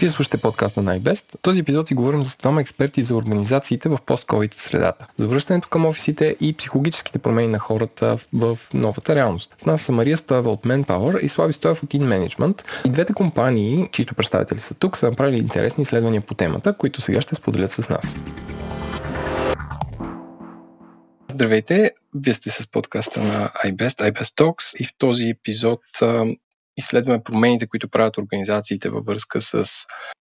Вие слушате подкаста на iBest. В този епизод си говорим за двама експерти за организациите в пост-ковид средата, за връщането към офисите и психологическите промени на хората в новата реалност. С нас са Мария Стоева от Manpower и Слави Стоев от InManagement. И двете компании, чието представители са тук, са направили интересни изследвания по темата, които сега ще споделят с нас. Здравейте, вие сте с подкаста на iBest, iBest Talks и в този епизод изследваме промените, които правят организациите във връзка с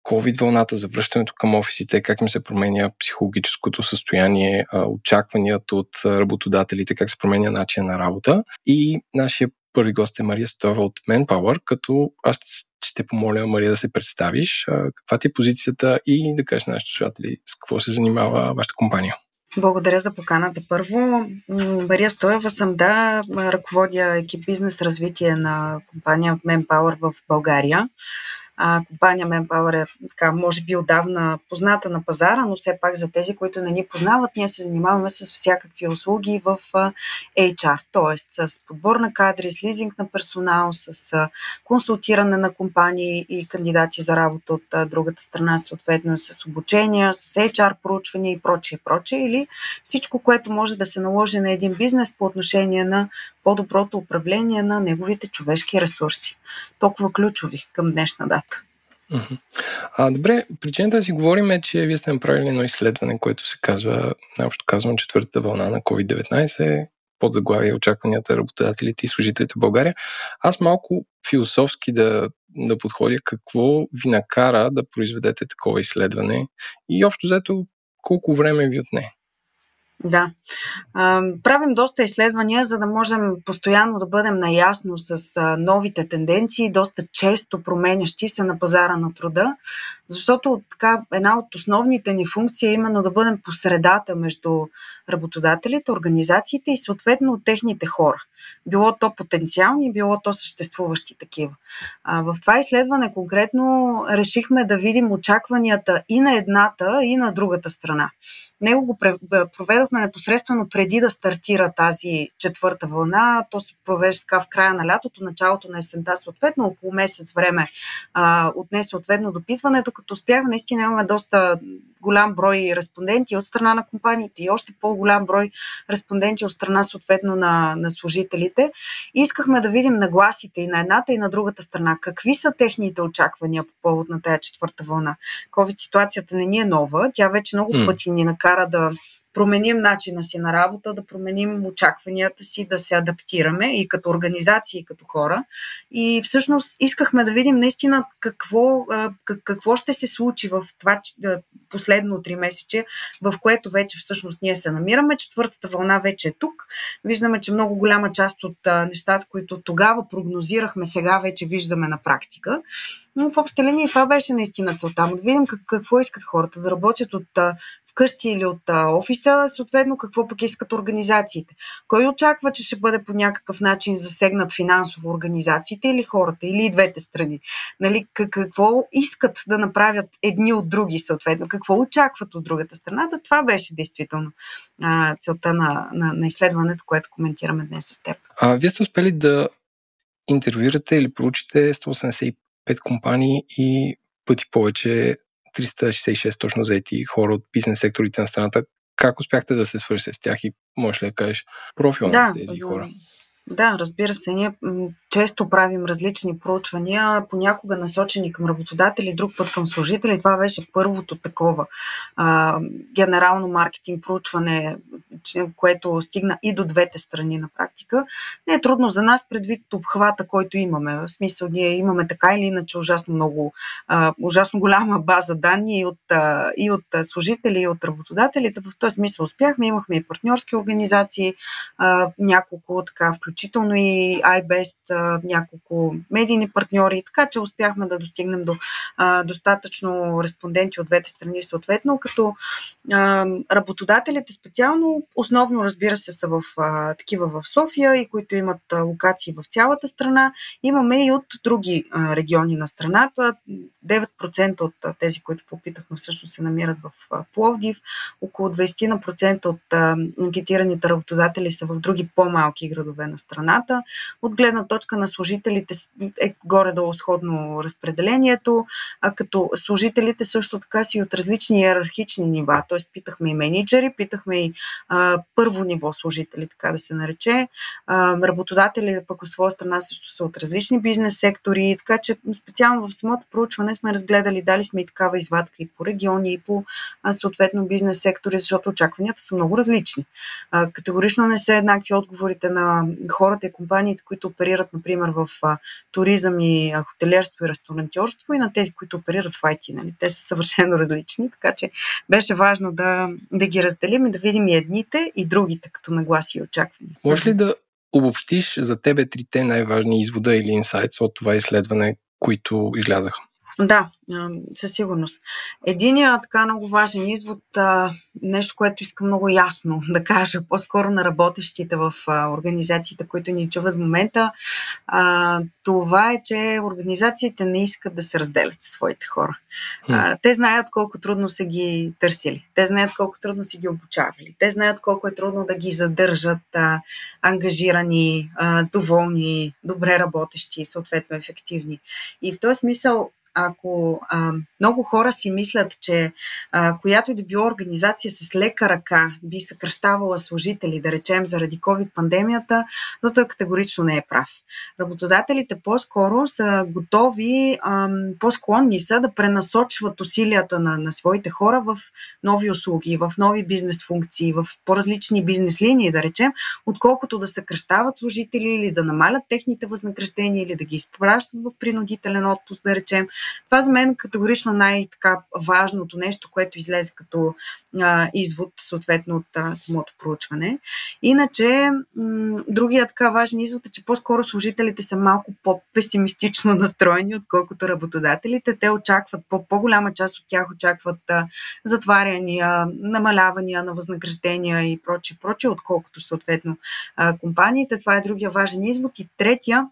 COVID вълната, за връщането към офисите, как им се променя психологическото състояние, очакванията от работодателите, как се променя начин на работа. И нашия първи гост е Мария Стова от Manpower, като аз ще помоля Мария да се представиш, каква ти е позицията и да кажеш на нашите слушатели с какво се занимава вашата компания. Благодаря за поканата. Първо, Мария Стоева съм, да, ръководя екип бизнес развитие на компания Manpower в България. А, компания Manpower е, така, може би отдавна позната на пазара, но все пак за тези, които не ни познават, ние се занимаваме с всякакви услуги в HR, т.е. с подбор на кадри, с лизинг на персонал, с консултиране на компании и кандидати за работа от другата страна, съответно с обучения, с HR проучвания и прочее, прочее, или всичко, което може да се наложи на един бизнес по отношение на по-доброто управление на неговите човешки ресурси. Толкова ключови към днешна дата. А, добре, причината да си говорим е, че вие сте направили едно изследване, което се казва, най-общо казвам, четвъртата вълна на COVID-19, под заглавие очакванията работодателите и служителите в България. Аз малко философски да, да подходя какво ви накара да произведете такова изследване и общо взето колко време ви отне. Да. Правим доста изследвания, за да можем постоянно да бъдем наясно с новите тенденции, доста често променящи се на пазара на труда, защото така една от основните ни функции е именно да бъдем по средата между работодателите, организациите и съответно техните хора. Било то потенциални, било то съществуващи такива. А, в това изследване конкретно решихме да видим очакванията и на едната, и на другата страна. Него го проведохме непосредствено преди да стартира тази четвърта вълна. То се провежда така в края на лятото, началото на есента, съответно около месец време а, отне съответно допитването, като успях, наистина имаме доста голям брой респонденти от страна на компаниите и още по-голям брой респонденти от страна съответно на, на служителите. И искахме да видим нагласите и на едната и на другата страна. Какви са техните очаквания по повод на тази четвърта вълна? COVID ситуацията не ни е нова. Тя вече много пъти ни накара да променим начина си на работа, да променим очакванията си, да се адаптираме и като организации, и като хора. И всъщност искахме да видим наистина какво, какво ще се случи в това последно три месече, в което вече всъщност ние се намираме. Четвъртата вълна вече е тук. Виждаме, че много голяма част от нещата, които тогава прогнозирахме, сега вече виждаме на практика. Но в общи линии това беше наистина целта. Да видим какво искат хората, да работят от вкъщи или от офиса, съответно какво пък искат организациите. Кой очаква, че ще бъде по някакъв начин засегнат финансово организациите или хората, или и двете страни? Нали, какво искат да направят едни от други, съответно, какво очакват от другата страна? Да, това беше действително а, целта на, на, на изследването, което коментираме днес с теб. А, вие сте успели да интервюирате или проучите 185 компании и пъти повече 366 точно заети хора от бизнес секторите на страната. Как успяхте да се свършите с тях и можеш ли да кажеш профил да, на тези хора? Да, разбира се. Ние често правим различни проучвания, понякога насочени към работодатели, друг път към служители. Това беше първото такова а, генерално маркетинг проучване, което стигна и до двете страни на практика. Не е трудно за нас предвид обхвата, който имаме. В смисъл, ние имаме така или иначе ужасно много, а, ужасно голяма база данни и от, а, и от служители, и от работодателите. В този смисъл успяхме. Имахме и партньорски организации, а, няколко така, включително и iBest, няколко медийни партньори, така че успяхме да достигнем до а, достатъчно респонденти от двете страни съответно, като а, работодателите специално, основно разбира се са в а, такива в София и които имат а, локации в цялата страна. Имаме и от други а, региони на страната. 9% от а, тези, които попитахме, всъщност се намират в а, Пловдив. Около 20% от а, анкетираните работодатели са в други по-малки градове на страната. От гледна точка подготовка на служителите е горе-долу сходно разпределението, а като служителите също така си от различни иерархични нива. Т.е. питахме и менеджери, питахме и а, първо ниво служители, така да се нарече. А, работодатели пък от своя страна също са от различни бизнес сектори, така че специално в самото проучване сме разгледали, дали сме и такава извадка и по региони, и по а, съответно бизнес сектори, защото очакванията са много различни. А, категорично не са еднакви отговорите на хората и компаниите, които оперират, например, в туризъм и хотелиерство и ресторантьорство и на тези, които оперират в IT. Нали? Те са съвършено различни, така че беше важно да, да ги разделим и да видим и едните и другите като нагласи и очаквания. Може ли да обобщиш за тебе трите най-важни извода или инсайтс от това изследване, които излязаха? Да, със сигурност. Единият така много важен извод, нещо, което искам много ясно да кажа, по-скоро на работещите в организациите, които ни чуват в момента, това е, че организациите не искат да се разделят със своите хора. Те знаят колко трудно са ги търсили. Те знаят колко трудно са ги обучавали. Те знаят колко е трудно да ги задържат ангажирани, доволни, добре работещи и съответно ефективни. И в този смисъл ако а, много хора си мислят, че а, която и да било организация с лека ръка би съкръщавала служители, да речем заради COVID-пандемията, но той категорично не е прав. Работодателите по-скоро са готови, а, по-склонни са да пренасочват усилията на, на своите хора в нови услуги, в нови бизнес функции, в по-различни бизнес линии, да речем, отколкото да съкръщават служители или да намалят техните възнаграждения или да ги изпращат в принудителен отпуск, да речем. Това за мен категорично най-така важното нещо, което излезе като а, извод, съответно от а, самото проучване. Иначе, м- другия така важен извод е, че по-скоро служителите са малко по-песимистично настроени, отколкото работодателите. Те очакват, по- по-голяма част от тях очакват а, затваряния, намалявания на възнаграждения и прочее, прочее, отколкото съответно а, компаниите. Това е другия важен извод. И третия,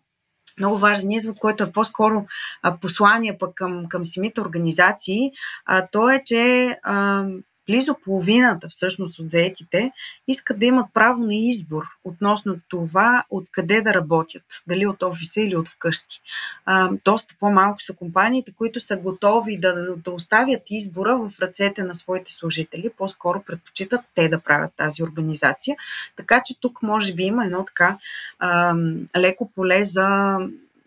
много важен извод, който е по-скоро послание пък към, към самите организации, а, то е, че близо половината всъщност от заетите искат да имат право на избор относно това откъде да работят, дали от офиса или от вкъщи. А, доста по-малко са компаниите, които са готови да, да оставят избора в ръцете на своите служители, по-скоро предпочитат те да правят тази организация. Така че тук може би има едно така а, леко поле за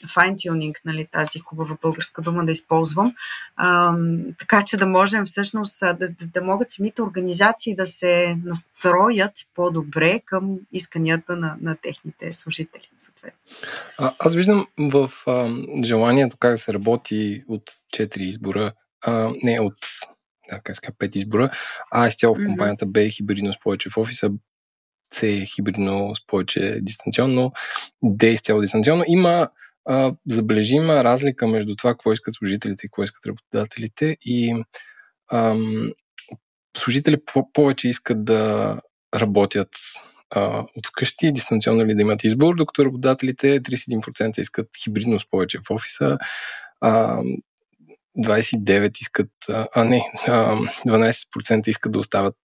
fine-tuning, нали, тази хубава българска дума да използвам, а, така че да можем всъщност да, да, да могат самите организации да се настроят по-добре към исканията на, на техните служители. Съответно. А, аз виждам в а, желанието как да се работи от четири избора, а, не от да, как ска, пет избора, А изцяло в компанията, Б е хибридно с повече в офиса, С е хибридно с повече дистанционно, Д е изцяло дистанционно. Има а, забележима разлика между това, какво искат служителите и какво искат работодателите. И ам, служители повече искат да работят а, от вкъщи, дистанционно или да имат избор, докато работодателите 31% искат хибридно с повече в офиса, а, 29% искат, а не, а, 12% искат да остават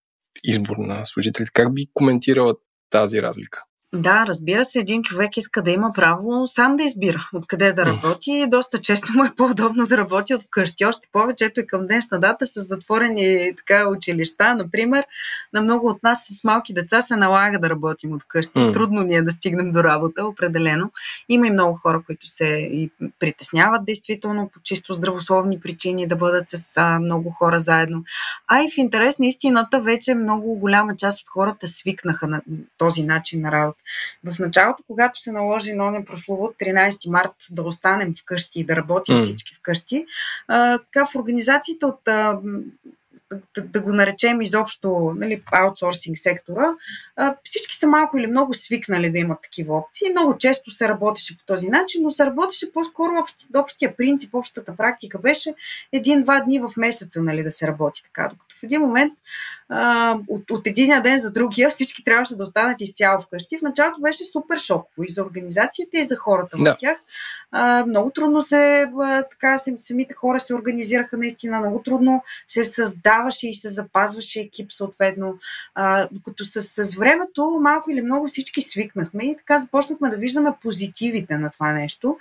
избор на служителите. Как би коментирала тази разлика? Да, разбира се, един човек иска да има право сам да избира откъде да работи и доста често му е по-удобно да работи от вкъщи. Още повече, ето и към днешна дата с затворени така, училища, например, на много от нас с малки деца се налага да работим от вкъщи. Mm. Трудно ни е да стигнем до работа, определено. Има и много хора, които се и притесняват действително по чисто здравословни причини да бъдат с а, много хора заедно. А и в интерес на истината вече много голяма част от хората свикнаха на този начин на работа. В началото, когато се наложи на прословут 13 март да останем вкъщи и да работим mm. всички вкъщи, а, така в организациите от а, да, да го наречем изобщо нали, аутсорсинг сектора, а, всички са малко или много свикнали да имат такива опции. Много често се работеше по този начин, но се работеше по-скоро общи, общия принцип, общата практика беше един-два дни в месеца нали, да се работи така. Докато в един момент а, от, от единия ден за другия всички трябваше да останат изцяло вкъщи. В началото беше супер шоково и за организацията, и за хората да. в тях. А, много трудно се, а, така, самите хора се организираха наистина, много трудно се създаде оставаше и се запазваше екип съответно. А, докато с, с времето малко или много всички свикнахме и така започнахме да виждаме позитивите на това нещо,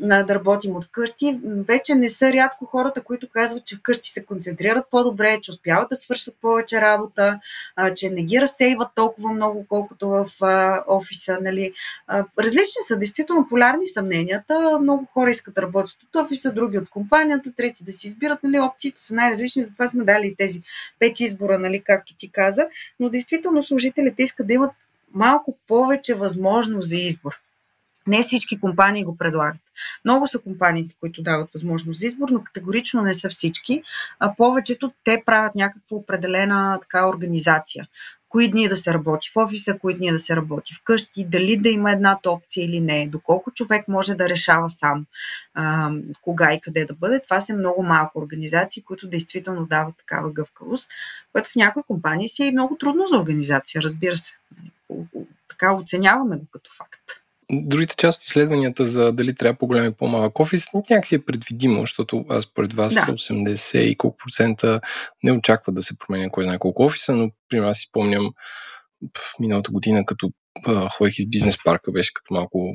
на да работим от вкъщи. Вече не са рядко хората, които казват, че вкъщи се концентрират по-добре, че успяват да свършат повече работа, а, че не ги разсейват толкова много, колкото в а, офиса. Нали. А, различни са, действително полярни съмненията. Много хора искат да работят от офиса, други от компанията, трети да си избират. Нали, опциите са най-различни, затова сме дали и тези пет избора, нали, както ти каза. Но действително служителите искат да имат малко повече възможност за избор. Не всички компании го предлагат. Много са компаниите, които дават възможност за избор, но категорично не са всички. А повечето те правят някаква определена така организация кои дни да се работи в офиса, кои дни да се работи вкъщи, дали да има едната опция или не, доколко човек може да решава сам а, кога и къде да бъде. Това са много малко организации, които действително дават такава гъвкавост, което в някои компании си е много трудно за организация, разбира се. Така оценяваме го като факт другите част от изследванията за дали трябва по-голям и по-малък офис, някакси е предвидимо, защото аз според вас да. 80 и колко процента не очакват да се променя кой знае колко офиса, но при аз си спомням миналата година, като ходех из бизнес парка, беше като малко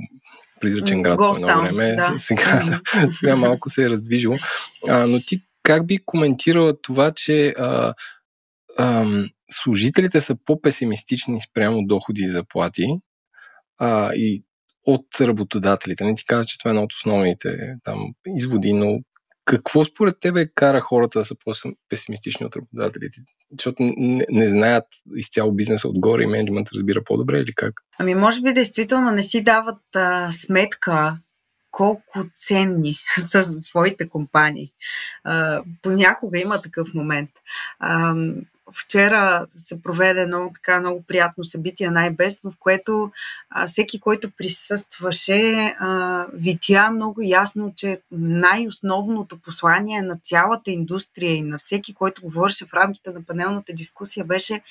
призрачен град по едно време. Да. Сега, да, сега малко се е раздвижил. А, но ти как би коментирала това, че а, а, служителите са по-песимистични спрямо доходи и заплати а, и от работодателите. Не ти каза, че това е едно от основните там, изводи, но какво според тебе кара хората да са по-песимистични от работодателите? Защото не, не знаят изцяло бизнеса отгоре и менеджмент разбира по-добре или как? Ами може би действително не си дават а, сметка колко ценни са своите компании. А, понякога има такъв момент. А, вчера се проведе едно така много приятно събитие най-бест, в което а, всеки, който присъстваше, а, видя много ясно, че най-основното послание на цялата индустрия и на всеки, който говореше в рамките на панелната дискусия, беше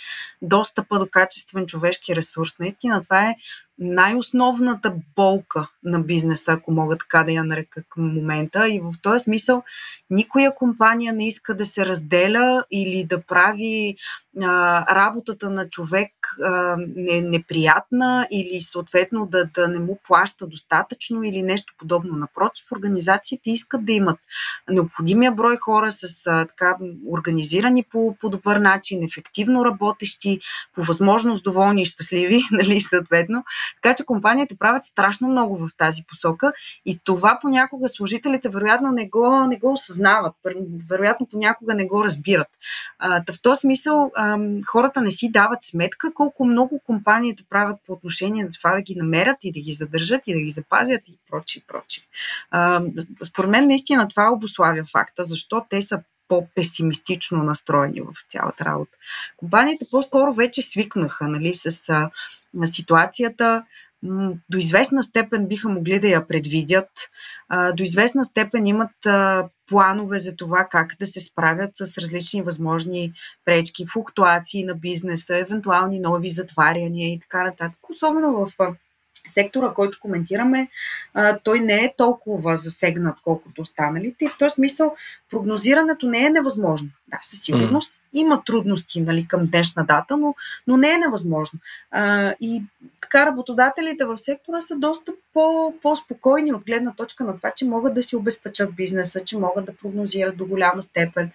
достъпа до качествен човешки ресурс. Наистина това е най-основната болка на бизнеса, ако мога така да я нарека към момента. И в този смисъл никоя компания не иска да се разделя или да прави а, работата на човек а, не, неприятна или съответно да, да не му плаща достатъчно или нещо подобно. Напротив, организациите искат да имат необходимия брой хора с а, така организирани по, по добър начин, ефективно работещи, по възможност доволни и щастливи, нали, съответно. Така че компаниите правят страшно много в тази посока и това понякога служителите вероятно не го, не го осъзнават, вероятно понякога не го разбират. А, в този смисъл а, хората не си дават сметка колко много компаниите правят по отношение на това да ги намерят и да ги задържат и да ги запазят и прочи, прочи. А, според мен наистина това обославя факта, защо те са по-песимистично настроени в цялата работа. Компаниите по-скоро вече свикнаха нали, с а, ситуацията, до известна степен биха могли да я предвидят, до известна степен имат планове за това как да се справят с различни възможни пречки, флуктуации на бизнеса, евентуални нови затваряния и така нататък. Особено в сектора, който коментираме, той не е толкова засегнат, колкото останалите. И в този смисъл прогнозирането не е невъзможно. Да, със сигурност mm. има трудности нали, към днешна дата, но, но не е невъзможно. А, и така работодателите в сектора са доста по, по-спокойни от гледна точка на това, че могат да си обезпечат бизнеса, че могат да прогнозират до голяма степен.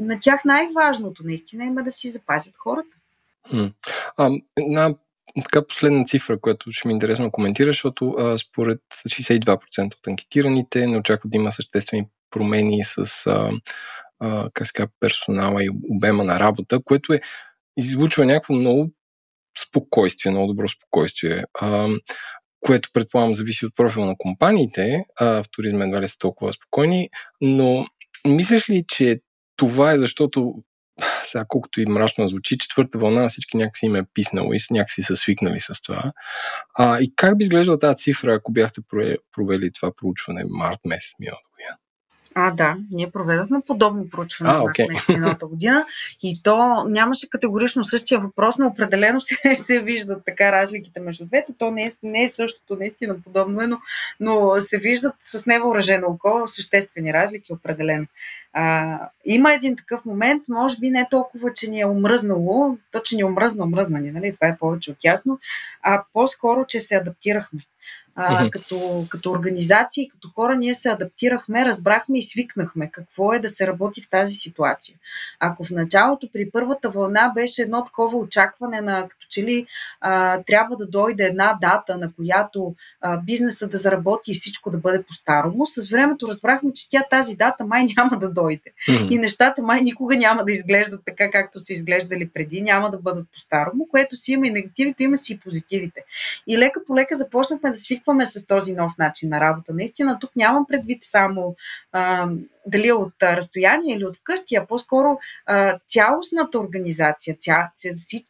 На тях най-важното наистина има да си запазят хората. А, една така последна цифра, която ще ми е интересно да коментираш, защото а, според 62% от анкетираните не очакват да има съществени промени с а, а, ска, персонала и обема на работа, което е излучва някакво много спокойствие, много добро спокойствие, а, което предполагам зависи от профила на компаниите. А, в туризма едва ли са толкова спокойни, но мислиш ли, че това е защото сега колкото и мрачно звучи, четвърта вълна на всички някакси им е писнало и някакси са свикнали с това. А, и как би изглеждала тази цифра, ако бяхте провели това проучване март месец миналата? А, да, ние проведохме подобно проучване а, okay. миналата година и то нямаше категорично същия въпрос, но определено се, се виждат така разликите между двете. То не е, не е същото, наистина подобно е, но, но се виждат с невъоръжено око съществени разлики, определено. А, има един такъв момент, може би не толкова, че ни е омръзнало, то, че ни е омръзна, омръзна ни, нали? това е повече от ясно, а по-скоро, че се адаптирахме. А, mm-hmm. като, като организации, като хора, ние се адаптирахме, разбрахме и свикнахме какво е да се работи в тази ситуация. Ако в началото при първата вълна беше едно такова очакване на като че ли а, трябва да дойде една дата, на която а, бизнеса да заработи и всичко да бъде по-старому, с времето разбрахме, че тя тази дата май няма да дойде. Mm-hmm. И нещата май никога няма да изглеждат така, както са изглеждали преди, няма да бъдат по-старому, което си има и негативите, има си и позитивите. И лека по лека започнахме да свикваме свикваме с този нов начин на работа. Наистина, тук нямам предвид само дали е от разстояние или от вкъщи, а по-скоро а, цялостната организация, ця,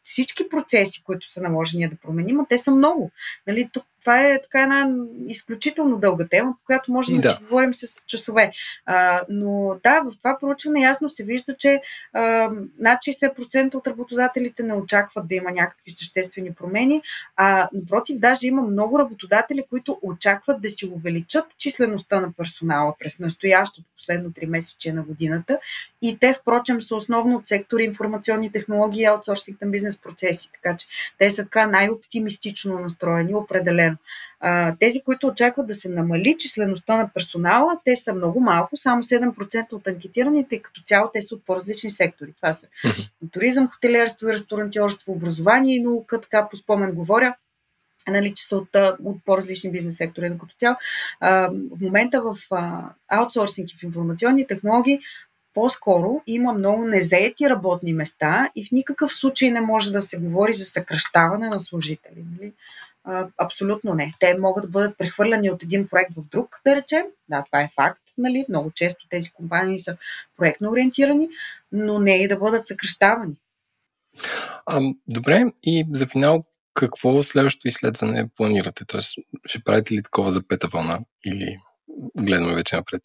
всички процеси, които са наложени да променим, а те са много. Нали, тук това е така една изключително дълга тема, по която можем да, да си говорим с часове. А, но да, в това проучване ясно се вижда, че а, над 60% от работодателите не очакват да има някакви съществени промени, а напротив, даже има много работодатели, които очакват да си увеличат числеността на персонала през настоящото последно 3 месече на годината. И те, впрочем, са основно от сектори информационни технологии и аутсорсинг на бизнес процеси. Така че те са така най-оптимистично настроени, определено. А, тези, които очакват да се намали числеността на персонала, те са много малко, само 7% от анкетираните, като цяло те са от по-различни сектори. Това са туризъм, хотелиерство и ресторантьорство, образование и наука, така по спомен говоря нали, че са от, от по-различни бизнес сектори. Като цяло, в момента в аутсорсинг и в информационни технологии по-скоро има много незаети работни места и в никакъв случай не може да се говори за съкръщаване на служители. Нали? абсолютно не. Те могат да бъдат прехвърляни от един проект в друг, да речем. Да, това е факт. Нали? Много често тези компании са проектно ориентирани, но не и да бъдат съкръщавани. А, добре, и за финал, какво следващото изследване планирате? Тоест, ще правите ли такова за пета вълна или гледаме вече напред?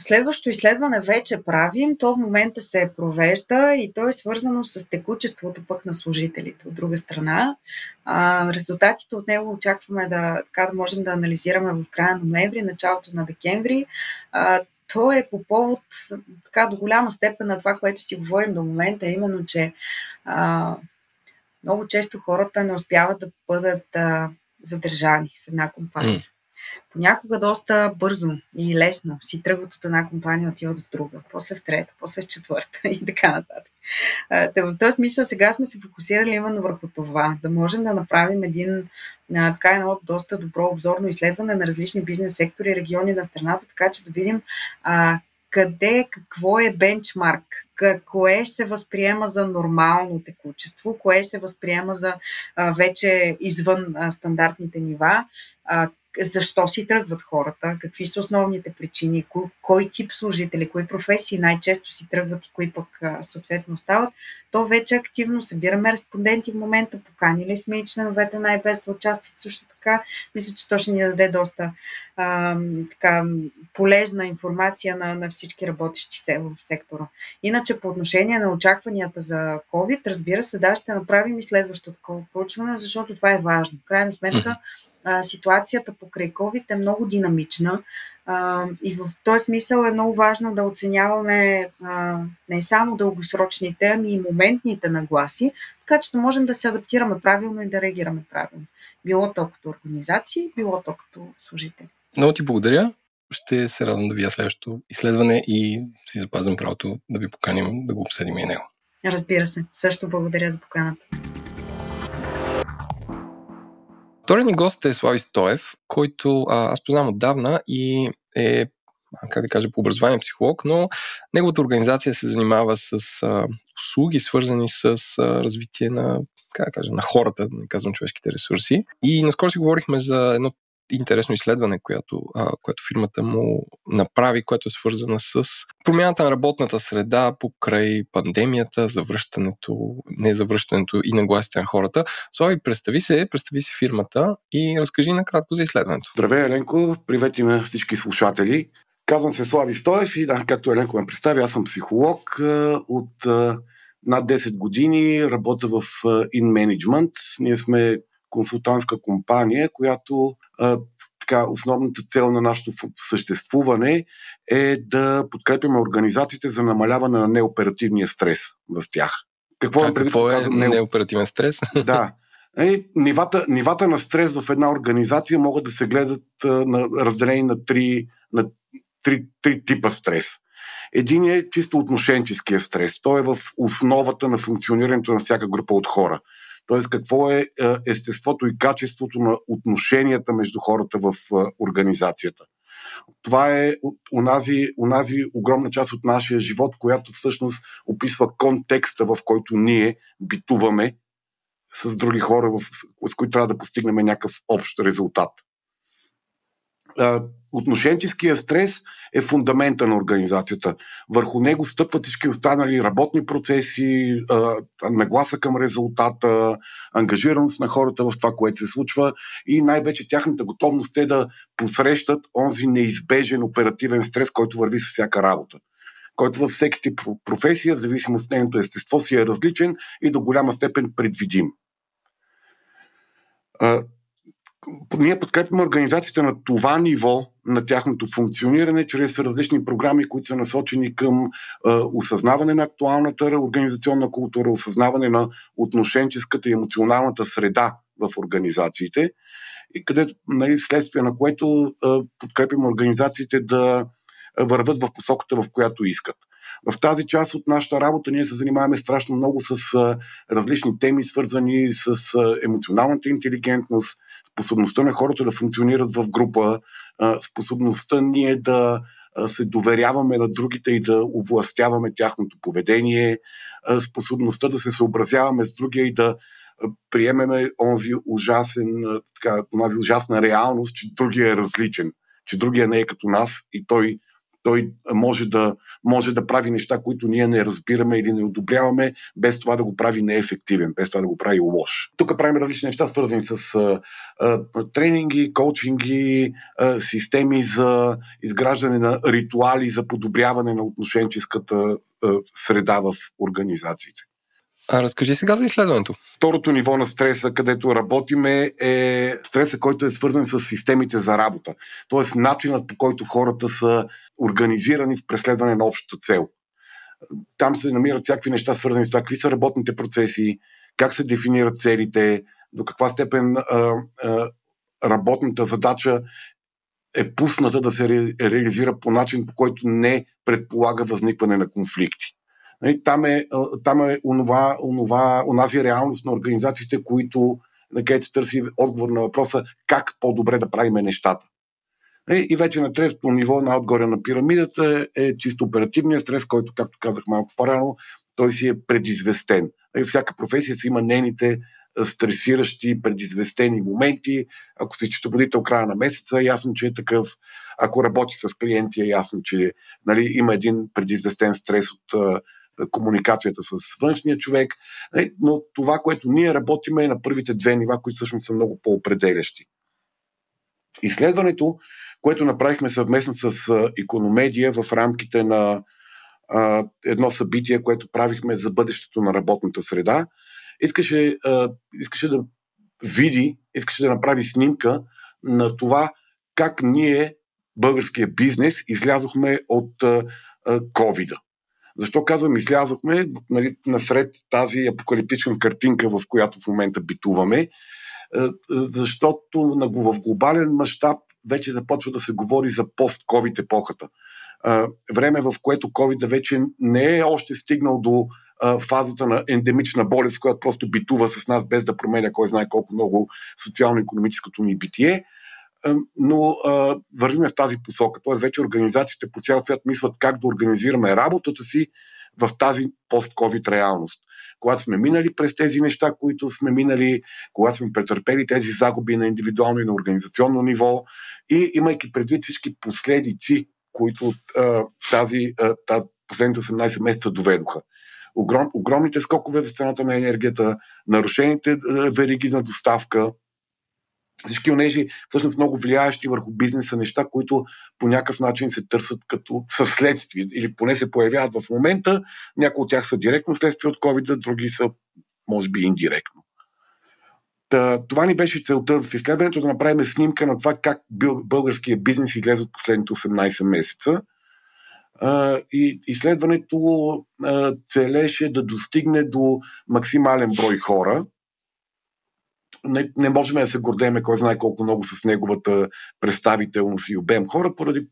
Следващото изследване вече правим, то в момента се провежда и то е свързано с текучеството пък на служителите. От друга страна, а, резултатите от него очакваме да, така, да можем да анализираме в края на ноември, началото на декември. А, то е по повод така до голяма степен на това, което си говорим до момента, именно, че а, много често хората не успяват да бъдат а, задържани в една компания. Mm понякога доста бързо и лесно си тръгват от една компания, отиват в друга, после в трета, после в четвърта и така нататък. Та, в този смисъл сега сме се фокусирали именно върху това, да можем да направим един а, така едно доста добро обзорно изследване на различни бизнес сектори и региони на страната, така че да видим а, къде, какво е бенчмарк, кое се възприема за нормално текучество, кое се възприема за а, вече извън а, стандартните нива, а, защо си тръгват хората, какви са основните причини, кой, кой тип служители, кои професии най-често си тръгват и кои пък съответно остават, то вече активно събираме респонденти в момента, поканили сме и членовете на IBES да участват също така. Мисля, че то ще ни даде доста а, така, полезна информация на, на всички работещи се в сектора. Иначе по отношение на очакванията за COVID, разбира се, да, ще направим и следващото такова проучване, защото това е важно. В крайна сметка, а, ситуацията покрай COVID е много динамична а, и в този смисъл е много важно да оценяваме а, не само дългосрочните, ами и моментните нагласи, така че да можем да се адаптираме правилно и да реагираме правилно. Било то като организации, било то като служители. Много ти благодаря. Ще се радвам да видя следващото изследване и си запазвам правото да ви поканим да го обсъдим и него. Разбира се. Също благодаря за поканата. Вторият ни гост е Слави Стоев, който а, аз познавам отдавна и е, как да кажа, по образование психолог, но неговата организация се занимава с а, услуги, свързани с а, развитие на, как да кажа, на хората, не казвам човешките ресурси. И наскоро си говорихме за едно интересно изследване, което, а, което фирмата му направи, което е свързана с промяната на работната среда покрай пандемията, завръщането, не завръщането и нагласите на хората. Слави, представи се, представи се фирмата и разкажи накратко за изследването. Здравей, Еленко, привет на всички слушатели. Казвам се Слави Стоев и, да, както Еленко ме представи, аз съм психолог от над 10 години, работя в In Management. Ние сме консултантска компания, която така, основната цел на нашето съществуване е да подкрепяме организациите за намаляване на неоперативния стрес в тях. Какво, а, какво е неоперативен стрес? Да. Е, нивата, нивата на стрес в една организация могат да се гледат на, разделени на три, на три, три типа стрес. Един е чисто отношенческия стрес. Той е в основата на функционирането на всяка група от хора. Тоест, какво е, е естеството и качеството на отношенията между хората в е, организацията. Това е унази, унази огромна част от нашия живот, която всъщност описва контекста, в който ние битуваме с други хора, с които трябва да постигнем някакъв общ резултат отношенческия стрес е фундамента на организацията. Върху него стъпват всички останали работни процеси, нагласа към резултата, ангажираност на хората в това, което се случва и най-вече тяхната готовност е да посрещат онзи неизбежен оперативен стрес, който върви с всяка работа който във всеки тип професия, в зависимост от нейното естество, си е различен и до голяма степен предвидим ние подкрепяме организацията на това ниво на тяхното функциониране чрез различни програми, които са насочени към е, осъзнаване на актуалната организационна култура, осъзнаване на отношенческата и емоционалната среда в организациите, и където, нали, следствие на което е, подкрепяме организациите да върват в посоката, в която искат. В тази част от нашата работа ние се занимаваме страшно много с различни теми, свързани с емоционалната интелигентност, способността на хората да функционират в група, способността ние да се доверяваме на другите и да овластяваме тяхното поведение, способността да се съобразяваме с другия и да приемеме онзи ужасен, така, онази ужасна реалност, че другия е различен, че другия не е като нас и той той може да, може да прави неща, които ние не разбираме или не одобряваме, без това да го прави неефективен, без това да го прави лош. Тук правим различни неща, свързани с а, а, тренинги, коучинги, а, системи за изграждане на ритуали за подобряване на отношенческата а, среда в организациите. А разкажи сега за изследването. Второто ниво на стреса, където работиме, е стреса, който е свързан с системите за работа. Тоест начинът по който хората са организирани в преследване на общата цел. Там се намират всякакви неща, свързани с това, какви са работните процеси, как се дефинират целите, до каква степен а, а, работната задача е пусната да се ре, реализира по начин, по който не предполага възникване на конфликти. Нали, там е, там е онова, онова, онази реалност на организациите, които на се търси отговор на въпроса как по-добре да правиме нещата. Нали, и вече на третото ниво, на отгоре на пирамидата, е чисто оперативният стрес, който, както казах малко по-рано, той си е предизвестен. Нали, всяка професия си има нейните стресиращи, предизвестени моменти. Ако си счетоводител края на месеца, ясно, че е такъв. Ако работи с клиенти, е ясно, че нали, има един предизвестен стрес от комуникацията с външния човек. Нали, но това, което ние работиме е на първите две нива, които всъщност са много по-определящи. Изследването, което направихме съвместно с Икономедия в рамките на едно събитие, което правихме за бъдещето на работната среда, искаше, искаше да види, искаше да направи снимка на това как ние, българския бизнес, излязохме от а, COVID-а. Защо казвам излязохме нали, насред тази апокалиптична картинка, в която в момента битуваме? Е, защото в глобален мащаб вече започва да се говори за пост-ковид епохата. Е, време, в което COVID вече не е още стигнал до е, фазата на ендемична болест, която просто битува с нас без да променя кой знае колко много социално-економическото ни битие, но а, вървиме в тази посока. Тоест вече организациите по цял свят мислят как да организираме работата си в тази пост-ковид реалност. Когато сме минали през тези неща, които сме минали, когато сме претърпели тези загуби на индивидуално и на организационно ниво и имайки предвид всички последици, които а, тази, а, последните 18 месеца доведоха. Огром, огромните скокове в цената на енергията, нарушените вериги на доставка, всички онежи всъщност много влияещи върху бизнеса неща, които по някакъв начин се търсят като със следствие или поне се появяват в момента. Някои от тях са директно следствие от COVID, други са може би индиректно. Та, това ни беше целта в изследването да направим снимка на това как българския бизнес излезе от последните 18 месеца. И изследването целеше да достигне до максимален брой хора, не, не можем да се гордеме кой знае колко много с неговата представителност и обем хора, поради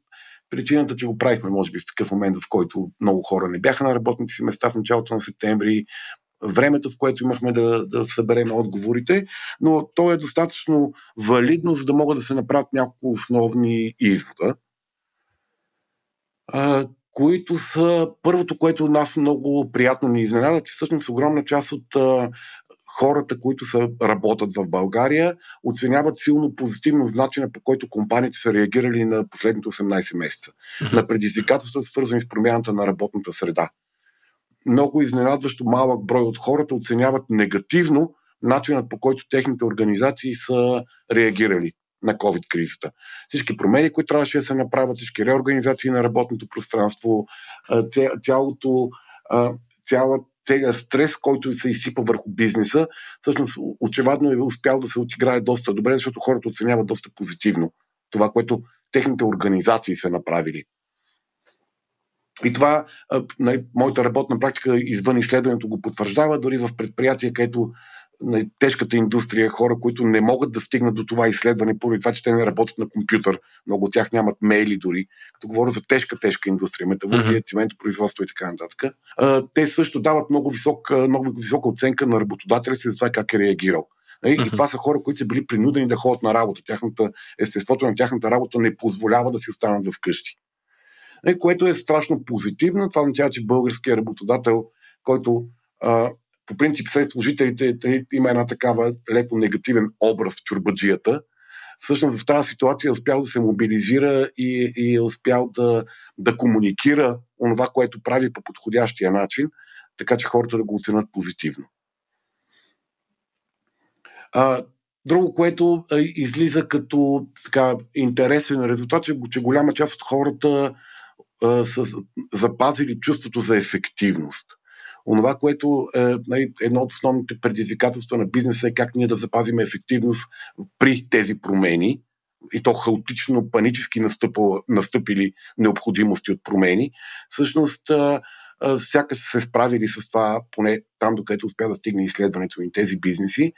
причината, че го правихме, може би, в такъв момент, в който много хора не бяха на работните си места в началото на септември, времето, в което имахме да, да съберем отговорите, но то е достатъчно валидно, за да могат да се направят няколко основни извода, които са първото, което нас много приятно ни изненада, че всъщност огромна част от хората, които са, работят в България, оценяват силно позитивно начина по който компаниите са реагирали на последните 18 месеца. Mm-hmm. На предизвикателства, свързани с промяната на работната среда. Много изненадващо малък брой от хората оценяват негативно начинът по който техните организации са реагирали на COVID-кризата. Всички промени, които трябваше да се направят, всички реорганизации на работното пространство, цялото, цялата целият стрес, който се изсипа върху бизнеса, всъщност очевидно е успял да се отиграе доста добре, защото хората оценяват доста позитивно това, което техните организации са направили. И това, нали, моята работна практика извън изследването го потвърждава, дори в предприятия, където на тежката индустрия, хора, които не могат да стигнат до това изследване, поради това, че те не работят на компютър. Много от тях нямат мейли дори. Като говоря за тежка, тежка индустрия, металургия, mm-hmm. цементопроизводство и така нататък. те също дават много, висок, много висока оценка на работодателя си за това как е реагирал. И това са хора, които са били принудени да ходят на работа. Тяхната, естеството на тяхната работа не позволява да си останат вкъщи. Което е страшно позитивно. Това означава, че българският работодател, който по принцип сред служителите има една такава леко негативен образ в чурбаджията. Всъщност в тази ситуация е успял да се мобилизира и, и е успял да, да комуникира онова, което прави по подходящия начин, така че хората да го оценят позитивно. А, друго, което а, излиза като така, интересен резултат, е, че голяма част от хората а, са запазили чувството за ефективност. Онова, което е нали, едно от основните предизвикателства на бизнеса е как ние да запазим ефективност при тези промени и то хаотично, панически настъпили необходимости от промени. Всъщност, сякаш се справили с това, поне там, докъдето успя да стигне изследването ни тези бизнеси,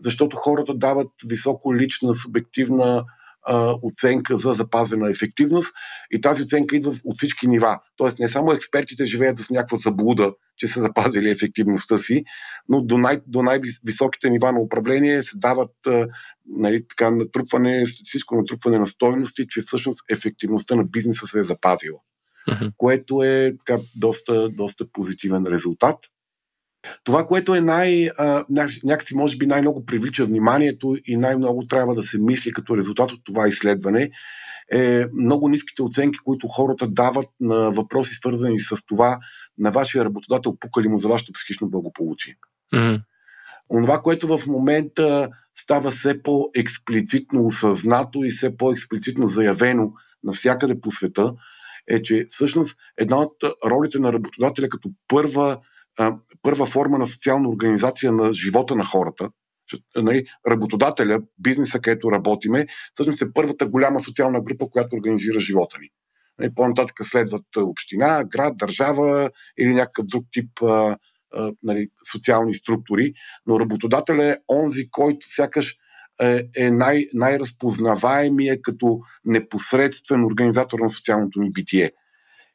защото хората дават високо лична, субективна а, оценка за запазена ефективност и тази оценка идва от всички нива. Тоест не само експертите живеят в някаква заблуда, че са запазили ефективността си, но до, най- до най-високите нива на управление се дават а, нали, така, натрупване, всичко натрупване на стойности, че всъщност ефективността на бизнеса се е запазила. Uh-huh. Което е така, доста, доста позитивен резултат. Това, което е най, а, някакси може би най-много привлича вниманието и най-много трябва да се мисли като резултат от това изследване, е много ниските оценки, които хората дават на въпроси, свързани с това на вашия работодател, пукали му за вашето психично благополучие. Mm-hmm. Онова, което в момента става все по-експлицитно осъзнато и все по-експлицитно заявено навсякъде по света, е, че всъщност една от ролите на работодателя като първа първа форма на социална организация на живота на хората. Нали, работодателя, бизнеса, където работиме, всъщност е първата голяма социална група, която организира живота ни. Нали, по-нататък следват община, град, държава или някакъв друг тип нали, социални структури, но работодателя е онзи, който сякаш е, е най- най-разпознаваемия като непосредствен организатор на социалното ни битие.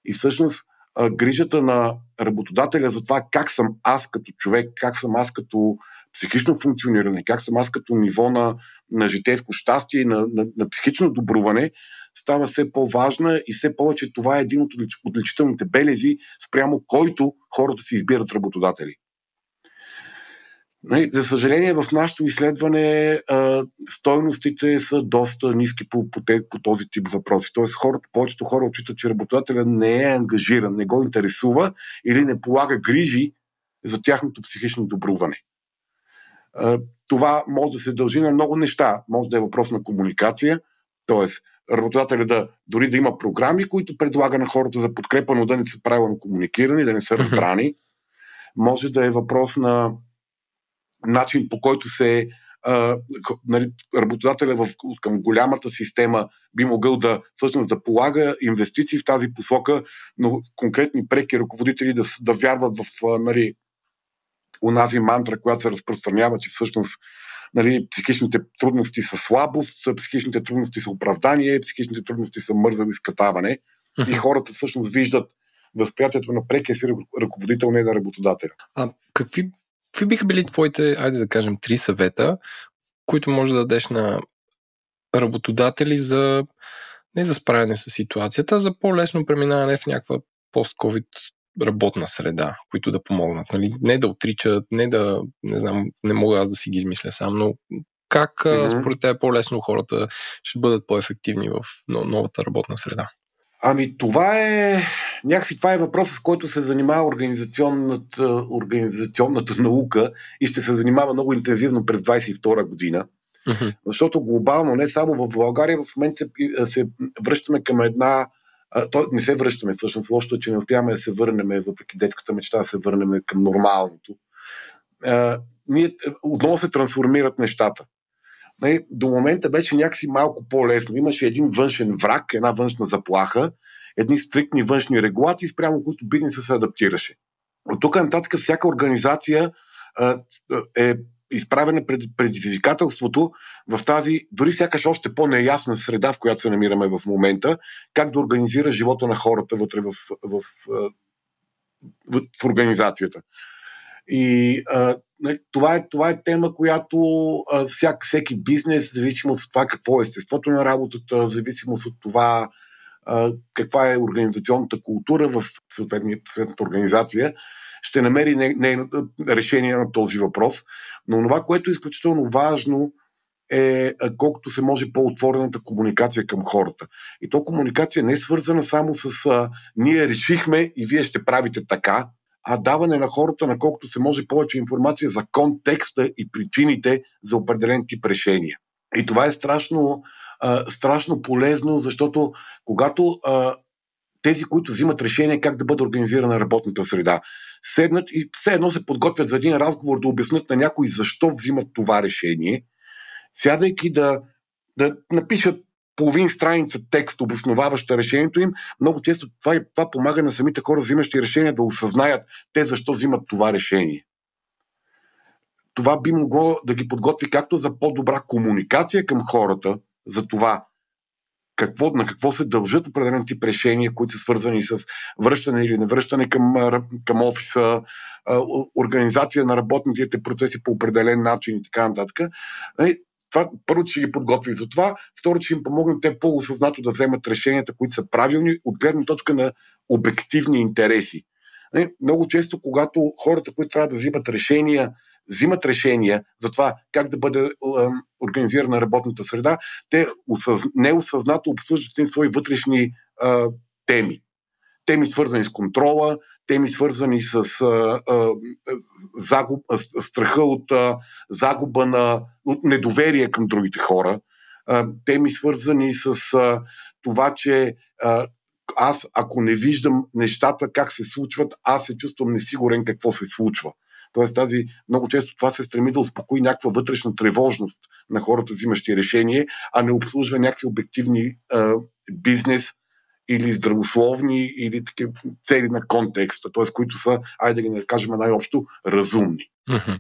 И всъщност а, грижата на работодателя за това как съм аз като човек, как съм аз като психично функциониране, как съм аз като ниво на, на житейско щастие и на, на, на психично добруване, става все по-важна и все повече това е един от отличителните белези, спрямо който хората си избират работодатели. Нали, за съжаление, в нашето изследване стойностите са доста ниски по, по, по този тип въпроси. Тоест, хората, повечето хора отчитат, че работодателя не е ангажиран, не го интересува или не полага грижи за тяхното психично добруване. Това може да се дължи на много неща. Може да е въпрос на комуникация, т.е. работодателя да дори да има програми, които предлага на хората за подкрепа, но да не са правилно комуникирани, да не са разбрани. Може да е въпрос на начин по който се а, нали, работодателя в, към голямата система би могъл да всъщност да полага инвестиции в тази посока, но конкретни преки ръководители да, да вярват в нали, унази мантра, която се разпространява, че всъщност нали, психичните трудности са слабост, психичните трудности са оправдание, психичните трудности са мързаво изкатаване. И хората всъщност виждат възприятието на прекия си ръководител, не на работодателя. А какви Какви биха били твоите, айде да кажем, три съвета, които може да дадеш на работодатели за не за справяне с ситуацията, а за по-лесно преминаване в някаква пост-ковид работна среда, които да помогнат. Нали? Не да отричат, не да, не знам, не мога аз да си ги измисля сам, но как mm-hmm. според теб по-лесно хората ще бъдат по-ефективни в новата работна среда? Ами това е някакси това е въпросът, с който се занимава организационната, организационната наука и ще се занимава много интензивно през 22 година. Защото глобално, не само в България, в момента се, се връщаме към една. То не се връщаме, всъщност. Лошото е, че не успяваме да се върнем, въпреки детската мечта, да се върнем към нормалното. А, ние, отново се трансформират нещата. Нали, до момента беше някакси малко по-лесно. Имаше един външен враг, една външна заплаха, едни стриктни външни регулации, спрямо които бизнесът се адаптираше. От тук нататък всяка организация а, е изправена пред предизвикателството в тази, дори сякаш още по-неясна среда, в която се намираме в момента, как да организира живота на хората вътре в, в, в, в, в организацията. И а, това е, това е тема, която а, всяк, всеки бизнес, зависимост от това какво е естеството на работата, зависимост от това а, каква е организационната култура в съответната организация, ще намери не, не, решение на този въпрос. Но това, което е изключително важно, е колкото се може по-отворената комуникация към хората. И то комуникация не е свързана само с а, ние решихме и вие ще правите така, а даване на хората на колкото се може повече информация за контекста и причините за определен тип решения. И това е страшно, а, страшно полезно, защото когато а, тези, които взимат решение как да бъде организирана работната среда, седнат и все едно се подготвят за един разговор да обяснат на някой защо взимат това решение, сядайки да, да напишат половин страница текст, обосноваваща решението им, много често това, това помага на самите хора, взимащи решения, да осъзнаят те защо взимат това решение. Това би могло да ги подготви както за по-добра комуникация към хората, за това какво, на какво се дължат определен тип решения, които са свързани с връщане или невръщане към, към офиса, организация на работните процеси по определен начин и така нататък. Това първо, че ги подготви за това, второ, че им помогнат те по-осъзнато да вземат решенията, които са правилни от гледна точка на обективни интереси. Много често, когато хората, които трябва да взимат решения, взимат решения за това как да бъде е, организирана работната среда, те осъз... неосъзнато обсъждат свои вътрешни е, теми. Теми свързани с контрола, теми свързани с а, а, загуб, а, страха от а, загуба на от недоверие към другите хора, а, теми свързани с а, това, че а, аз, ако не виждам нещата как се случват, аз се чувствам несигурен какво се случва. Тоест тази, много често това се стреми да успокои някаква вътрешна тревожност на хората, взимащи решение, а не обслужва някакви обективни а, бизнес или здравословни, или такива цели на контекста, т.е. които са, айде да ги кажем най-общо, разумни. Mm-hmm.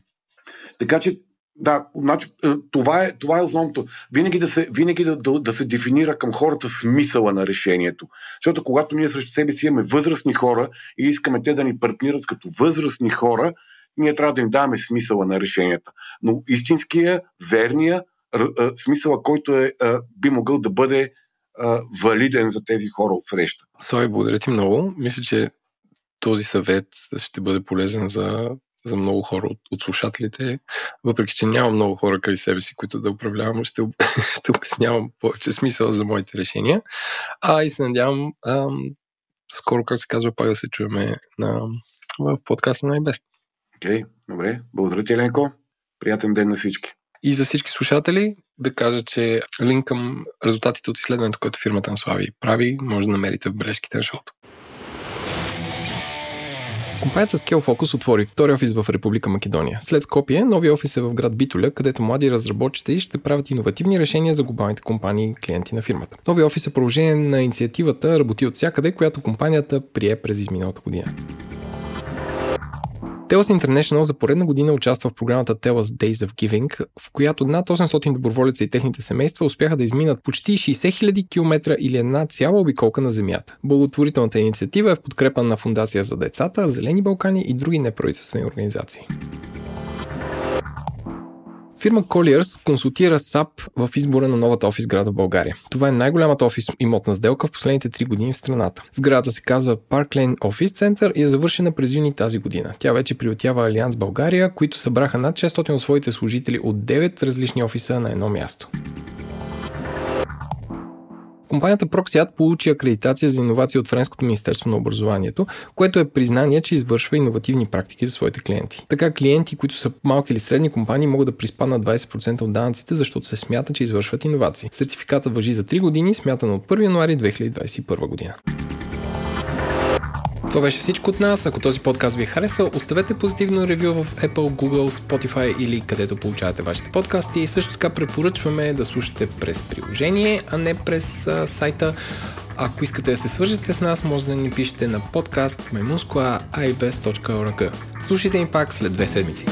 Така че да, значи, е, това, е, това е основното. Винаги, да се, винаги да, да, да се дефинира към хората смисъла на решението. Защото когато ние срещу себе си имаме възрастни хора и искаме те да ни партнират като възрастни хора, ние трябва да им даваме смисъла на решенията. Но истинския, верния е, смисъла, който е, е, би могъл да бъде валиден за тези хора от среща. Слави, благодаря ти много. Мисля, че този съвет ще бъде полезен за, за много хора от, от слушателите. Въпреки, че няма много хора край себе си, които да управлявам, ще, ще обяснявам повече смисъл за моите решения. А и се надявам ам, скоро, как се казва, пак да се чуеме на, в подкаста на iBest. Окей, okay, добре. Благодаря ти, Еленко. Приятен ден на всички! И за всички слушатели да кажа, че линк към резултатите от изследването, което фирмата на Слави прави, може да намерите в бележките на шоуто. Компанията Scale Focus отвори втори офис в Република Македония. След Скопие, нови офис е в град Битоля, където млади разработчици ще правят иновативни решения за глобалните компании и клиенти на фирмата. Нови офис е продължение на инициативата Работи от всякъде, която компанията прие през изминалата година. TELUS International за поредна година участва в програмата TELUS Days of Giving, в която над 800 доброволеца и техните семейства успяха да изминат почти 60 000 км или една цяла обиколка на Земята. Благотворителната инициатива е в подкрепа на Фундация за децата, Зелени Балкани и други неправителствени организации. Фирма Colliers консултира САП в избора на новата офис града в България. Това е най-голямата офис имотна сделка в последните 3 години в страната. Сградата се казва Park Lane Office Center и е завършена през юни тази година. Тя вече приотява Алианс България, които събраха над 600 от своите служители от 9 различни офиса на едно място. Компанията Proxiat получи акредитация за иновации от Френското министерство на образованието, което е признание, че извършва иновативни практики за своите клиенти. Така клиенти, които са малки или средни компании, могат да приспаднат 20% от данъците, защото се смята, че извършват иновации. Сертификатът въжи за 3 години, смятано от 1 януари 2021 година. Това беше всичко от нас. Ако този подкаст ви е харесал, оставете позитивно ревю в Apple, Google, Spotify или където получавате вашите подкасти. И също така препоръчваме да слушате през приложение, а не през а, сайта. Ако искате да се свържете с нас, може да ни пишете на подкаст maimunskoa.ibes.org. Слушайте ни пак след две седмици.